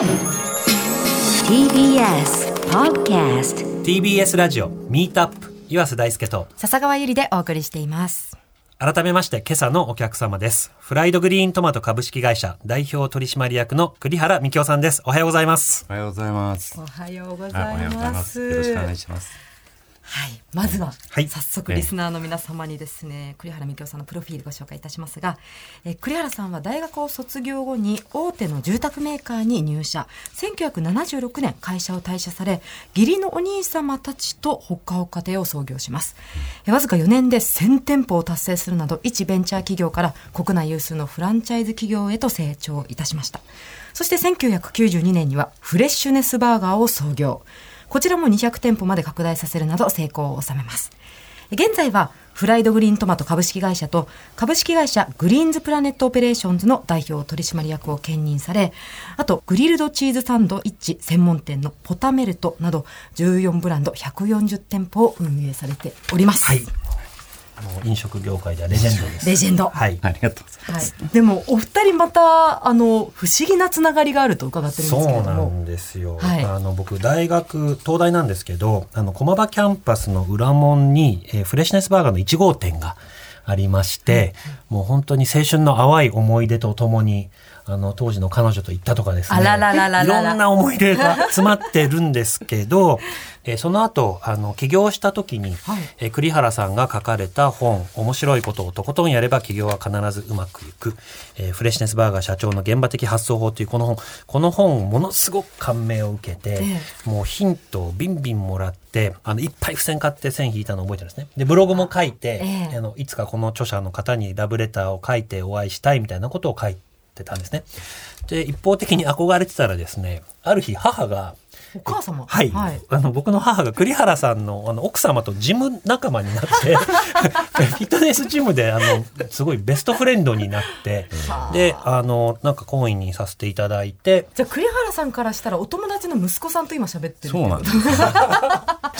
TBS Podcast TBS ラジオミートアップ岩瀬大輔と笹川ゆりでお送りしています。改めまして今朝のお客様ですフライドグリーントマト株式会社代表取締役の栗原幹夫さんですおはようございますおはようございます。おはようございま。す。よろしくお願いします。はい、まずは、はい早速リスナーの皆様にですね、栗原幹夫さんのプロフィールご紹介いたしますが、えー栗原さんは大学を卒業後に大手の住宅メーカーに入社、1976年会社を退社され、義理のお兄様たちとほっかほか亭を創業します。えーわずか4年で1000店舗を達成するなど、一ベンチャー企業から国内有数のフランチャイズ企業へと成長いたしました。そして1992年にはフレッシュネスバーガーを創業。こちらも200店舗まで拡大させるなど成功を収めます。現在はフライドグリーントマト株式会社と株式会社グリーンズプラネットオペレーションズの代表取締役を兼任され、あとグリルドチーズサンドイッチ専門店のポタメルトなど14ブランド140店舗を運営されております。はいもう飲食業界ではレジェンドです。レジェンド。はい。ありがとうございまはい。す。、でもお二人またあの不思議なつながりがあると伺ってるんですけれそうなんですよ、はい。あの僕大学東大なんですけどあの駒場キャンパスの裏門に、えーフレッシュネスバーガーの1号店がありまして、もう本当に青春の淡い思い出とともにあの当時の彼女と行ったとかですね。あららららら。らいろんな思い出が 詰まってるんですけど、えーその後あの起業した時に、はい。えー栗原さんが書かれた本「面白いことをとことんやれば起業は必ずうまくいく」えーフレッシュネスバーガー社長の現場的発想法」というこの本。この本ものすごく感銘を受けて、えもうヒントをビンビンもらってあのいっぱい付箋買って線引いたのを覚えてるんですね。でブログも書いて、ええ。あのいつかこの著者の方にラブレターを書いてお会いしたいみたいなことを書いてたんですね。で一方的に憧れてたらですねある日母がお母様？はい、はい。あの僕の母が栗原さんのあの奥様とジム仲間になって フィットネスジムであのすごいベストフレンドになってであのなんか懇意にさせていただいてじゃあ栗原さんからしたらお友達の息子さんと今喋ってるそうなんです。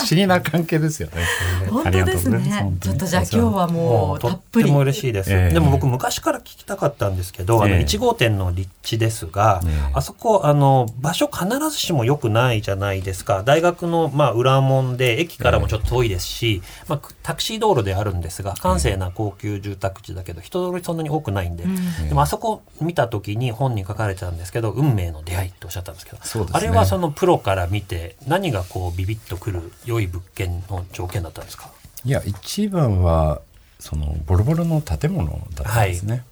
不思議な関係ですよね。本当ですね。本。当にちょっとじゃあ今日はももうたっぷり。っても嬉しいです、ええ。でも僕昔から聞きたかったんですけど、あのええ。1号店の立地ですが、ええ。あそこあの場所必ずしも良くないじゃないですか。大学の、まあ、裏門で駅からもちょっと遠いですし、まあ、タクシー道路であるんですが閑静な高級住宅地だけど人通りそんなに多くないんで、うん。でもあそこ見た時に本に書かれてたんですけど運命の出会いっておっしゃったんですけどね。あれはそのプロから見て何がこうビビッとくる良い物件の条件だったんですか？いや一番はそのボロボロの建物だったんですね。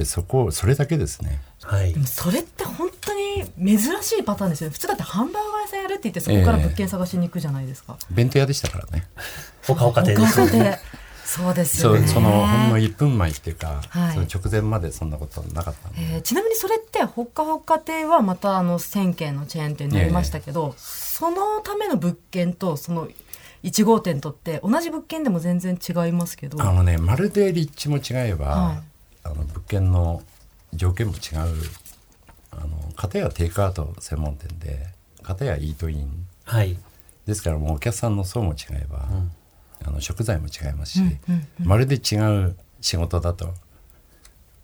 でそこそれだけですね。はいでもそれって本当に珍しいパターンですよね。普通だってハンバーガー屋さんやるって言ってそこから物件探しに行くじゃないですか。弁当屋でしたからね。ほかほか亭でで そうですよね。そのほんの1分前っていうか、はいその直前までそんなことはなかったんで。えーちなみにそれってほっかほか亭はまたあの1000軒のチェーン店になりましたけど、そのための物件とその1号店とって同じ物件でも全然違いますけど。あのねまるで立地も違えば、はいあの物件の条件も違うあの片やテイクアウト専門店で片やイートインはい。ですからもうお客さんの層も違えば、あの食材も違いますし、うんうんまるで違う仕事だと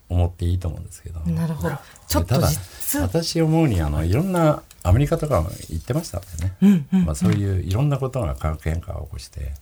思っていいと思うんですけど。なるほど。ちょっとただ実私思うにあのいろんなアメリカとかも行ってましたんでね、うんうんうん。まあ、そういういろんなことが化学変化を起こして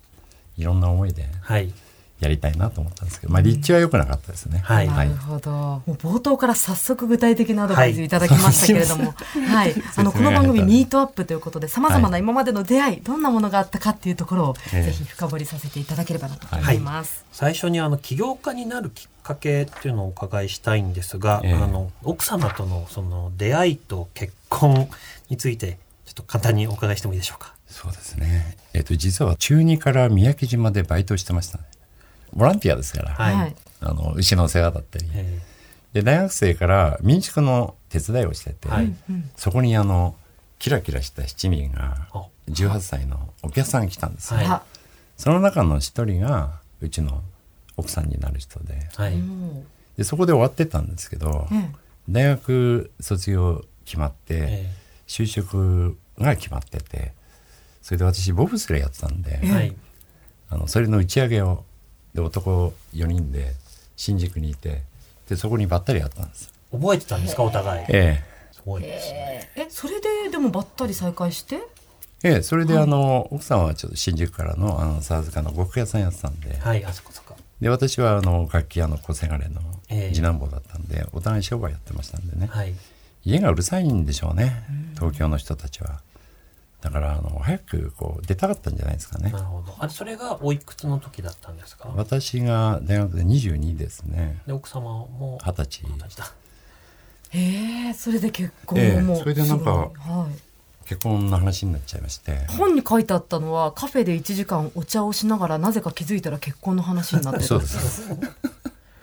いろんな思いではいやりたいなと思ったんですけど、まあ、立地は良くなかったですね。はいなるほど。もう冒頭から早速具体的なアドバイスいただきましたけれども、はい、あのこの番組ミートアップということで、さまざまな今までの出会い、どんなものがあったかっていうところを、ええぜひ深掘りさせていただければなと思います。最初にあの起業家になるきっかけっていうのをお伺いしたいんですが、ええあの奥様とのその出会いと結婚についてちょっと簡単にお伺いしてもいいでしょうか？そうですね。えっ、と実は中2から三宅島でバイトしてましたね。ボランティアですから、はい。はいあの牛の世話だったり、えで大学生から民宿の手伝いをしてて、はい。そこにあのキラキラした七人があ。18歳のお客さんが来たんですよ、はい。あその中の一人がうちの奥さんになる人で。ーはい。もでそこで終わってたんですけど、大学卒業決まって、え就職が決まっててそれで私ボブスレーやってたんで、あのそれの打ち上げをで男4人で新宿にいてでそこにばったり会ったんです。覚えてたんですか？お互い。ええ。ごいですね。えそれででもばったり再会して？ええそれであの、奥さんはちょっと新宿からのあの沢塚の呉服屋さんやってたんで,、はい、あそこそこ。で私はあの楽器屋の小せがれのええ。次男坊だったんで、お互い商売やってましたんでね、はい。家がうるさいんでしょうね。東京の人たちはだからあの早くこう出たかったんじゃないですかね。なるほど。あれ、それがおいくつの時だったんですか？私が大学で22ですね。で、奥様も二十歳。二十歳だ。へえそれで結婚ええもうそれでなんかはい。結婚の話になっちゃいまして。本に書いてあったのはカフェで1時間お茶をしながらなぜか気づいたら結婚の話になってた。そうです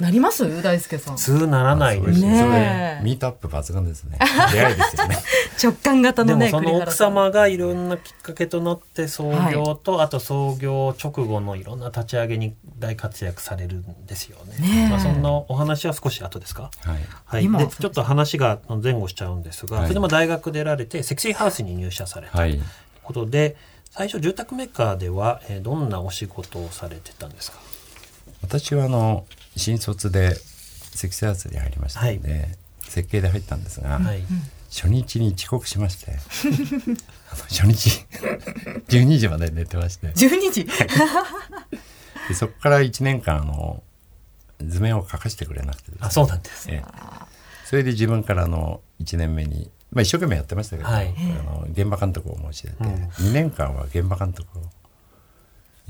なります？大輔さん。普通ならないですねね。え。ミートアップ抜群ですね。出会いですよね。直感型のねでもその奥様がいろんなきっかけとなって創業と、あと創業直後のいろんな立ち上げに大活躍されるんですよね。ねえ。まあ、そんなお話は少し後ですか？はい。はい、でちょっと話が前後しちゃうんですが、はい。それでも大学出られて積水ハウスに入社されたとはい。いうことで、最初住宅メーカーでは、えーどんなお仕事をされてたんですか？私はあの新卒で積水ハウスに入りましたので、設計で入ったんですが、はい、初日に遅刻しまして 初日12時まで寝てまして。12時？でそこから1年間あの図面を書かせてくれなくてね。あそうなんです、ええ。それで自分からあの1年目に、まあ、一生懸命やってましたけど、はい。あの現場監督を申し出て、うん。2年間は現場監督を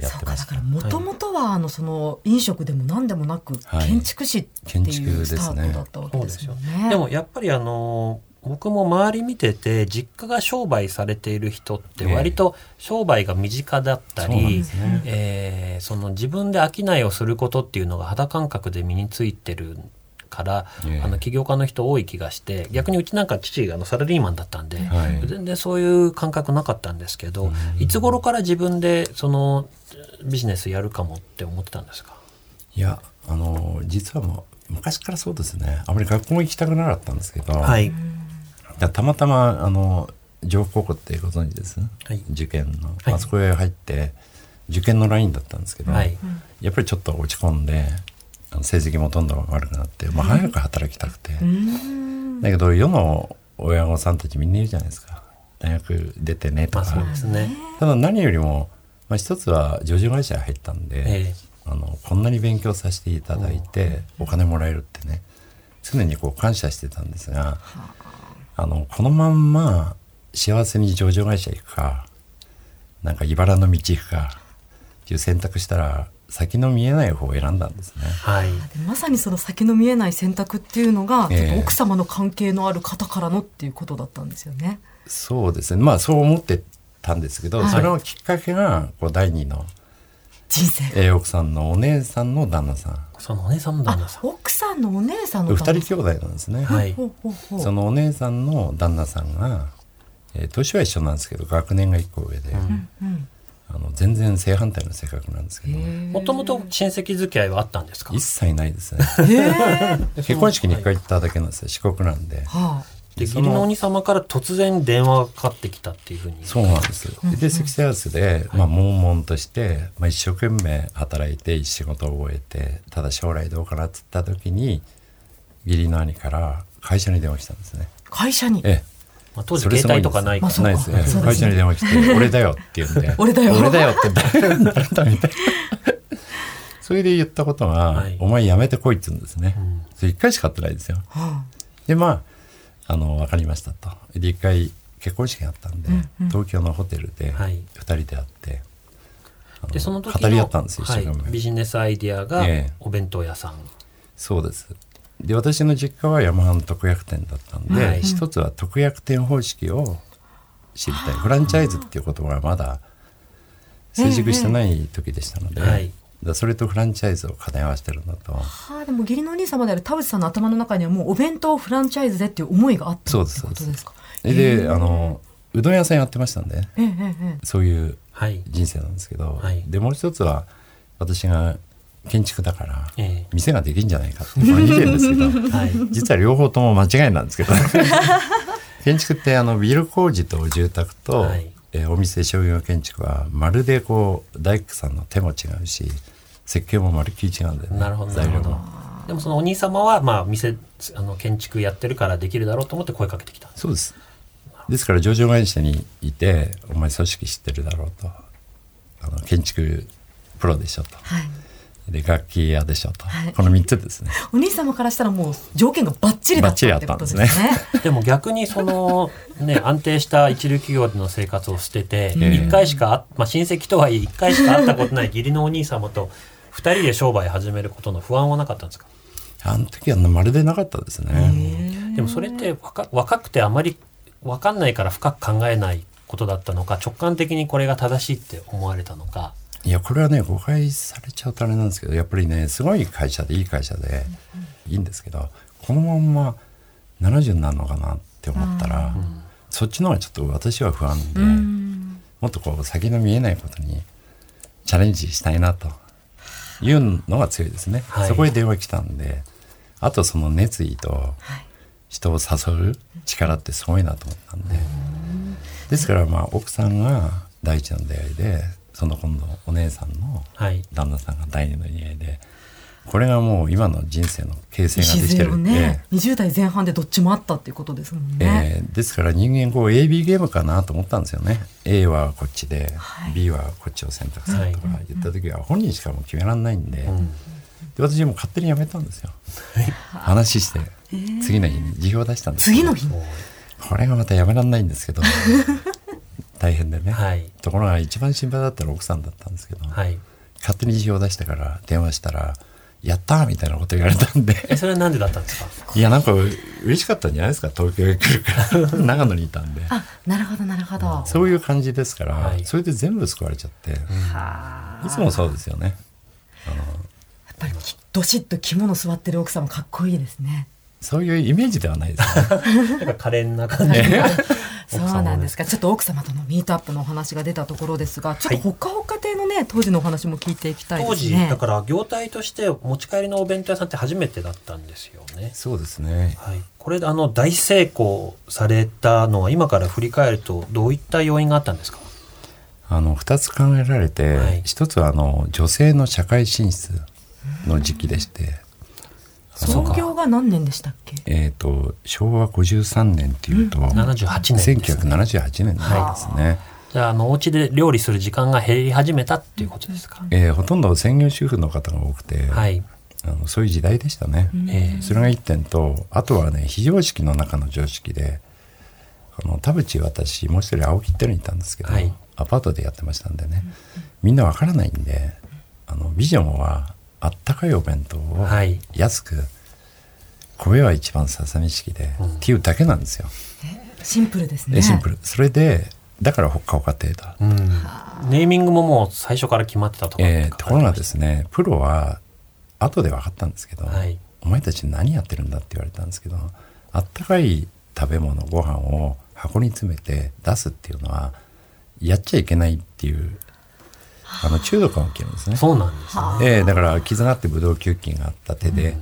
やそうってましたかだからもともとはあのその飲食でも何でもなくはい。建築士って建築いうですねスタートだったわけですよね。でもやっぱりあの僕も周り見てて実家が商売されている人って割と商売が身近だったり、ですね。えーその自分で商いをすることっていうのが肌感覚で身についてるから、ええ。あの起業家の人多い気がして逆にうちなんか父があのサラリーマンだったんで、はい。全然そういう感覚なかったんですけど、いつ頃から自分でそのビジネスやるかもって思ってたんですか？いやあの実はもう昔からそうですね。あまり学校も行きたくなかったんですけど、はい、だたまたまあの上高校ってご存知です、はい。受験の、はい。あそこへ入って受験のラインだったんですけど、はい。やっぱりちょっと落ち込んで成績もどんどん悪くなって、まあ、早く働きたくて、だけど世の親御さんたちみんな言うじゃないですか。大学出てねとか、まあそうですね。ただ何よりも、まあ、一つは上場会社に入ったんで、ええ。あのこんなに勉強させていただいてお金もらえるってね常にこう感謝してたんですがあのこのまんま幸せに上場会社行くかなんか茨の道行くかっていう選択したら先の見えない方を選んだんですね。はいでまさにその先の見えない選択っていうのが、ええちょっと奥様の関係のある方からのっていうことだったんですよね。そうですねまあそう思ってたんですけど、はいそれのきっかけがこう第二の人生が。えー奥さんのお姉さんの旦那さんそのお姉さんの旦那さん。奥さんのお姉さんの二人兄弟なんですね。はいほうほうほうそのお姉さんの旦那さんが、えー年は一緒なんですけど学年が一個上で、うんあの全然正反対の性格なんですけど。もともと親戚付き合いはあったんですか？一切ないですね。結婚式に一回行っただけなんですよ四国なんで。はでその義理の鬼様から突然電話がかかってきたっていうふうに。そうなんですで積水ハウスで、まあ、悶々として、まあ、一生懸命働いて仕事を終えてただ将来どうかなっつった時に義理の兄から会社に電話したんですね。あ会社に？ええまあ、当時携帯とかないから、ね。会社に電話来て「俺だよ」って言うんで。俺だよ。俺だよって誰なんだみたいな。それで言ったことが「はい。お前やめてこい」っつうんですね、ん。それ一回しか会ってないですよ。はでまああの分かりましたと。で一回結婚式があったんで、東京のホテルではい。2人で会って、でその時の語り合ったんですよ一はい生懸命、ビジネスアイディアがええ。お弁当屋さん、そうですで私の実家はヤマハの特約店だったんで、はい。一つは特約店方式を知りたい。フランチャイズっていう言葉がまだ成熟してない時でしたので、ええはい。だそれとフランチャイズを兼ね合わせてるんだと。あ、はあ、でも義理のお兄様である田淵さんの頭の中にはもうお弁当フランチャイズでっていう思いがあったそうですってことですかで、あのうどん屋さんやってましたんでええええええ。そういうはい。人生なんですけど、はい。でもう一つは私が建築だからええ。店ができんじゃないかって、まあ、2点ですけど、はい。実は両方とも間違いなんですけど。建築ってあのビル工事と住宅と、はい。えーお店商業建築はまるでこう大工さんの手も違うし設計もまるっきり違うんだよねなるほどなるほど。材料も。でもそのお兄様はまあ店あの建築やってるからできるだろうと思って声かけてきたそうです。ですから上場会社にいてお前組織知ってるだろうとあの建築プロでしょと。はいで楽器屋でしょと、はい。この3つですね。お兄様からしたらもう条件がバッチリだったってことですね。バッチリあった でも逆にそのね安定した一流企業での生活を捨ててええ。一回しかあまあ親戚とはいえ一回しか会ったことない義理のお兄様と二人で商売始めることの不安はなかったんですか？あの時はまるでなかったですね。でもそれって若若くてあまり分かんないから深く考えないことだったのか直感的にこれが正しいって思われたのかいやこれはね誤解されちゃうとあれなんですけどやっぱりねすごい会社でいい会社でいいんですけどこのまんま70になるのかなって思ったら、そっちの方がちょっと私は不安で、もっとこう先の見えないことにチャレンジしたいなというのが強いですね、はい。そこへ電話来たんであとその熱意と人を誘う力ってすごいなと思ったんで、ですからまあ奥さんが第一の出会いでその今度お姉さんのはい。旦那さんが第二の出会いでこれがもう今の人生の形成ができてるんで、ね20代前半でどっちもあったっていうことですもんね、えーですから人間こう AB ゲームかなと思ったんですよね。A はこっちで、はい。B はこっちを選択するとか言った時は本人しかもう決められないんで,、で私も勝手にやめたんですよ。話して次の日に辞表を出したんです次の日これがまたやめられないんですけど 大変でね、はい。ところが一番心配だったのは奥さんだったんですけど、はい。勝手に辞表を出してから電話したら「やった!」みたいなこと言われたんで。えそれはなんでだったんですか？いやなんか嬉しかったんじゃないですか？東京へ来るから。長野にいたんで。あなるほどなるほど、そういう感じですから、はい。それで全部救われちゃって、いつもそうですよね。やっぱりきどしっと肝の座ってる奥様かっこいいですね。そういうイメージではないですね。なんか可憐な感じそうなんですか。ちょっと奥様とのミートアップのお話が出たところですがちょっとほかほか亭のね当時のお話も聞いていきたい当ですね。時だから業態として持ち帰りのお弁当屋さんって初めてだったんですよね。そうですね。はい、これあの大成功されたのは今から振り返るとどういった要因があったんですか？あの2つ考えられて、はい。一つはあの女性の社会進出の時期でして、創業が何年でしたっけ？えー、と昭和53年っていうと、78年です、ね、1978年なんですね、じゃああのお家で料理する時間が減り始めたっていうことですか、えーほとんど専業主婦の方が多くて、はい。あのそういう時代でしたね、ええ。それが一点とあとはね非常識の中の常識であの田淵私もう一人青木っていうのにいたんですけど、はい。アパートでやってましたんでね。みんなわからないんであのビジョンはあったかいお弁当をはい。安く、米は一番ささみ式で、っていうだけなんですよ、シンプルですね。でシンプル。それでだからほっかほか程度うん、ネーミングももう最初から決まってたとか。えーところがですねプロは後で分かったんですけど、はい。お前たち何やってるんだって言われたんですけどあったかい食べ物ご飯を箱に詰めて出すっていうのはやっちゃいけないっていうあの中毒が起きるんですね。そうなんですね。えーだから傷があってブドウ球菌があった手で、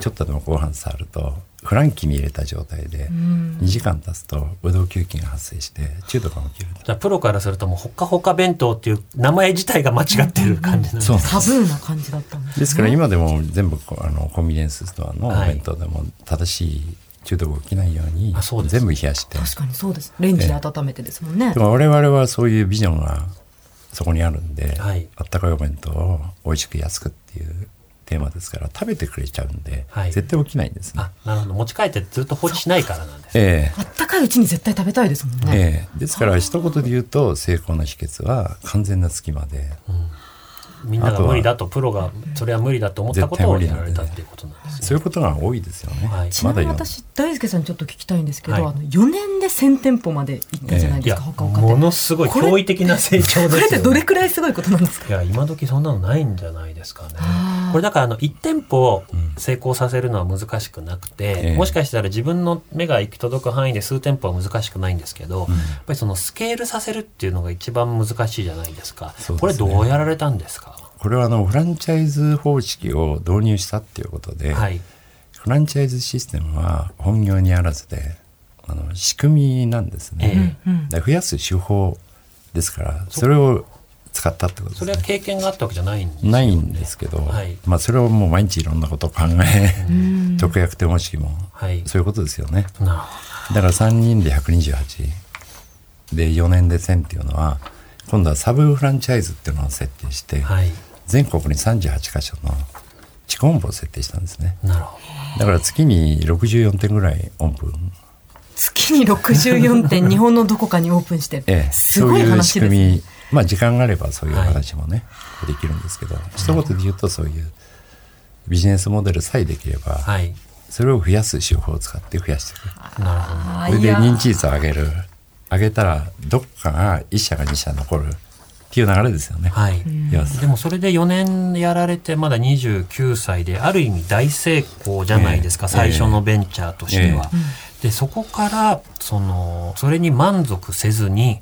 ちょっとでもご飯触るとフランキーに入れた状態で2時間経つとブドウ球菌が発生して中毒が起きるじゃあプロからするともうほっかほか弁当っていう名前自体が間違ってる感じなんですそうタブーな感じだったんですね。ですから今でも全部あのコンビニエンスストアのおはい。弁当でも正しい中毒が起きないようにあそうです。全部冷やして。確かにそうです。レンジで温めてですもんね。でも我々はそういうビジョンがそこにあるんで、はい。あったかいお弁当を美味しく安くっていうテーマですから食べてくれちゃうんで、はい。絶対起きないんですね。あ。なるほど。持ち帰ってずっと放置しないからなんですえあったかいうちに絶対食べたいですもんえね、ええ。ですから一言で言うと成功の秘訣は完全な隙間で、みんなが無理だとプロがそれは無理だと思ったことをやられたっていうことなんですね。そうい。うことが多いですよ。ね。はいちなみに私大輔さんにちょっと聞きたいんですけど、はいあの4年で1000店舗まで行ったじゃないですか、ほかほかってものすごい驚異的な成長ですよ、ね、これってどれくらいすごいことなんですか？いや今時そんなのないんじゃないですかねこれだからあの1店舗成功させるのは難しくなくて、ええ。もしかしたら自分の目が行き届く範囲で数店舗は難しくないんですけど、やっぱりそのスケールさせるっていうのが一番難しいじゃないですか。これどうやられたんですか？これはあのフランチャイズ方式を導入したっていうことで、はい。フランチャイズシステムは本業にあらずであの仕組みなんですね、えうんで増やす手法ですからそれを使ったってことですね。それは経験があったわけじゃないんですよね。ないんですけど、はい。まあそれをもう毎日いろんなことを考え、直訳手方式も、はい。そういうことですよね。なるほだから3人で128で4年で1000っていうのは今度はサブフランチャイズっていうのを設定して、どはい。全国に38箇所の地区本部を設定したんですね。なるほだから月に64点ぐらいオープン。月に64店日本のどこかにオープンしてる、ええ、すごいそういう話ですね仕組み、まあ時間があればそういう話もね、できるんですけど一言で言うとそういうビジネスモデルさえできれば、どはい。それを増やす手法を使って増やしていく。なるほど。あそれで認知率を上げる。上げたらどっかが1社が2社残るっていう流れですよね。はい、でもそれで4年やられてまだ29歳である意味大成功じゃないですか、ええ。最初のベンチャーとしては。でそこからそのそれに満足せずに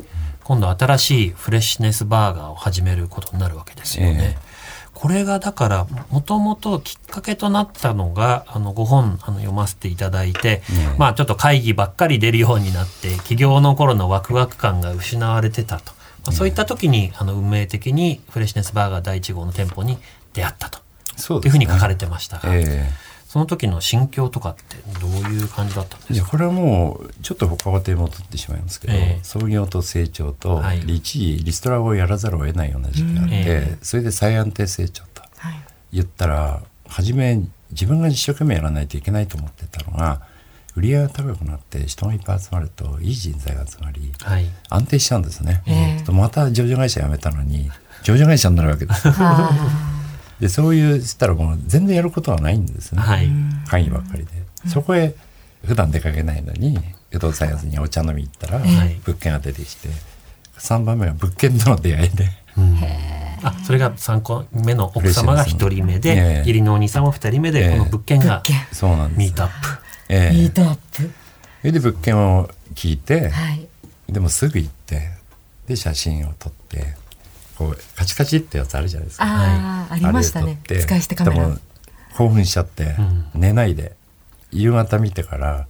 今度新しいフレッシュネスバーガーを始めることになるわけですよね。えこれがだからもともときっかけとなったのがあのご本あの読ませていただいて、えまあちょっと会議ばっかり出るようになって起業の頃のワクワク感が失われてたと、まあ、そういった時にあの運命的にフレッシュネスバーガー第1号の店舗に出会ったと。そうっていうふうに書かれてましたが、えその時の心境とかってどういう感じだったんですか？えいやこれはもうちょっと他は手も取ってしまいますけど、ええ。創業と成長と、はい。一時リストラをやらざるを得ないような時期があって、うん。ええそれで再安定成長とはい。言ったら初め自分が一生懸命やらないといけないと思ってたのが売り上げが高くなって人がいっぱい集まるといい人材が集まりはい。安定しちゃうんですね、ええ。とまた上場会社辞めたのに上場会社になるわけですあでそういうしたらもう全然やることはないんですね、はい。会議ばっかりで、そこへ普段出かけないのに不動産屋さんにお茶飲み行ったら、はい物件が出てきて3番目は物件との出会いで。あそれが3個目の奥様が1人目で、ええ。義理のお兄さんは2人目で、ええ。この物件がそうなんです。ミートアップ。ええ。ミートアップ。それで物件を聞いて、はい。でもすぐ行ってで写真を撮ってこうカチカチってやつあるじゃないですか。ああ、ありましたね。使い捨てカメラ。でも興奮しちゃって、寝ないで夕方見てから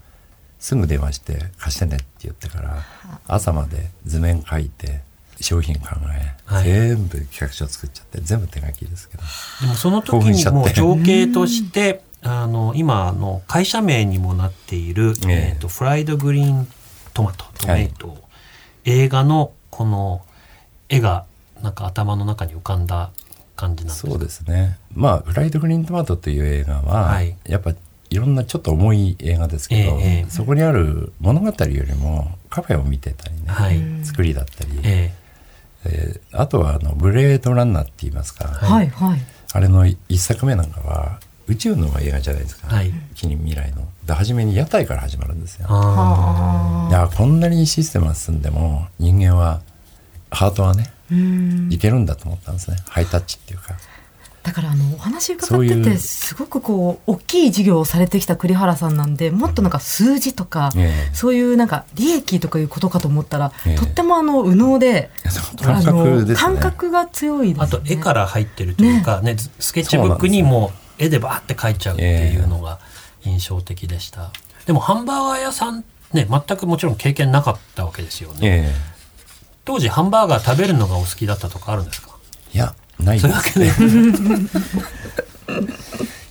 すぐ電話して貸してねって言ってから朝まで図面書いて商品考え、はい。全部企画書作っちゃって全部手書きですけどでもその時興奮しちゃって。にもう情景としてあの今あの会社名にもなっている、ええ。えーとフライドグリーントマトトメイト、映画のこの絵がなんか頭の中に浮かんだ感じなんですか？そうですね。まあ「フライドグリーントマト」という映画は、はい。やっぱいろんなちょっと重い映画ですけど、ええそこにある物語よりもカフェを見てたりね、はい。作りだったり、ええ。ーあとはあのブレードランナーって言いますか、はいはい。あれの一作目なんかは宇宙の映画じゃないですか、はい。近未来の。で初めに屋台から始まるんですよ。えあ。いやこんなにシステムが進んでも人間はハートはねうんいけるんだと思ったんですね。ハイタッチっていうか。だからあのお話伺っててすごくこう大きい事業をされてきた栗原さんなんでもっとなんか数字とか、ええ。そういうなんか利益とかいうことかと思ったら、ええ。とってもあの右脳で、感覚感覚が強いですね。あと絵から入ってるというか、ね。スケッチブックにも絵でバーって描いちゃうっていうのが印象的でした、でもハンバーガー屋さんね全くもちろん経験なかったわけですよね、え当時ハンバーガー食べるのがお好きだったとかあるんですか？えいやないそういうわけで。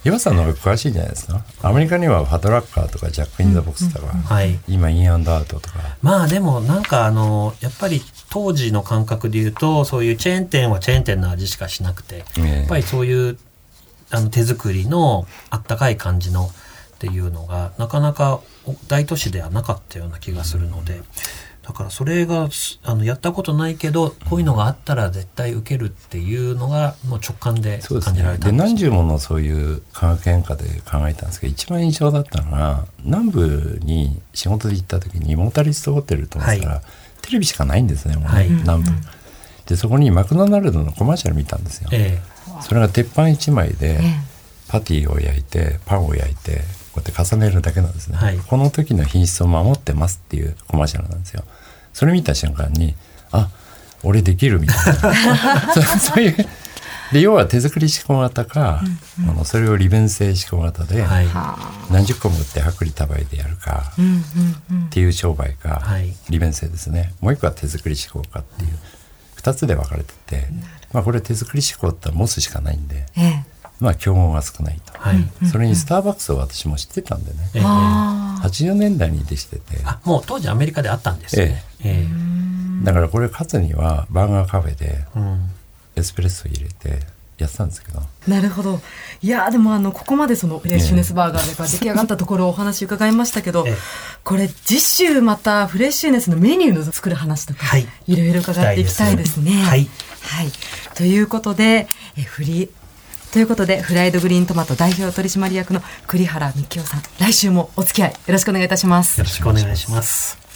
岩さんの方が詳しいんじゃないですか。アメリカにはファトラッカーとかジャック・イン・ザ・ボックスとか、はい。今インアンドアウトとか。まあでもなんかあのやっぱり当時の感覚で言うとそういうチェーン店はチェーン店の味しかしなくて、ええ。やっぱりそういうあの手作りのあったかい感じのっていうのがなかなかお大都市ではなかったような気がするのでだからそれがすあのやったことないけどこういうのがあったら絶対受けるっていうのがもう直感でそうです感じらねでれたんです何十ものそういう科学変化で考えたんですけど一番印象だったのが南部に仕事で行った時にモータリストホテルと思ったら、はテレビしかないんですねもうね、はい。南部。でそこにマクドナルドのコマーシャル見たんですよ、え。それが鉄板一枚でええ。パティを焼いてパンを焼いてこうやって重ねるだけなんですね、はい。この時の品質を守ってますっていうコマーシャルなんですよ。それ見た瞬間にあ俺できるみたいな。そうそういう。で要は手作り思考型か、あのそれを利便性思考型で、えはい。何十個も売って薄利多売でやるかうんうんうん。っていう商売か、はい。利便性ですね。もう一個は手作り思考かっていう2 2つで分かれてて、まあ、これ手作り志向ってモスしかないんで、ええ。まあ競合が少ないと、はい。それにスターバックスを私も知ってたんでね、ええあ80年代にできてて。あ、もう当時アメリカであったんですね。ええ。だからこれ勝つにはバーガーカフェでうん。エスプレッソ入れてやってたんですけど。あなるほど。いやーでもあのここまでそのフレッシュネスバーガーが出来上がったところをお話伺いましたけど、ええ。これ次週またフレッシュネスのメニューの作る話とか、はい。いろいろ伺っていきたいですね。はい。はい、ということでえフリということでフライドグリーントマト代表取締役の栗原幹夫さん来週もお付き合いよろしくお願いいたしますよろ。しくお願いします。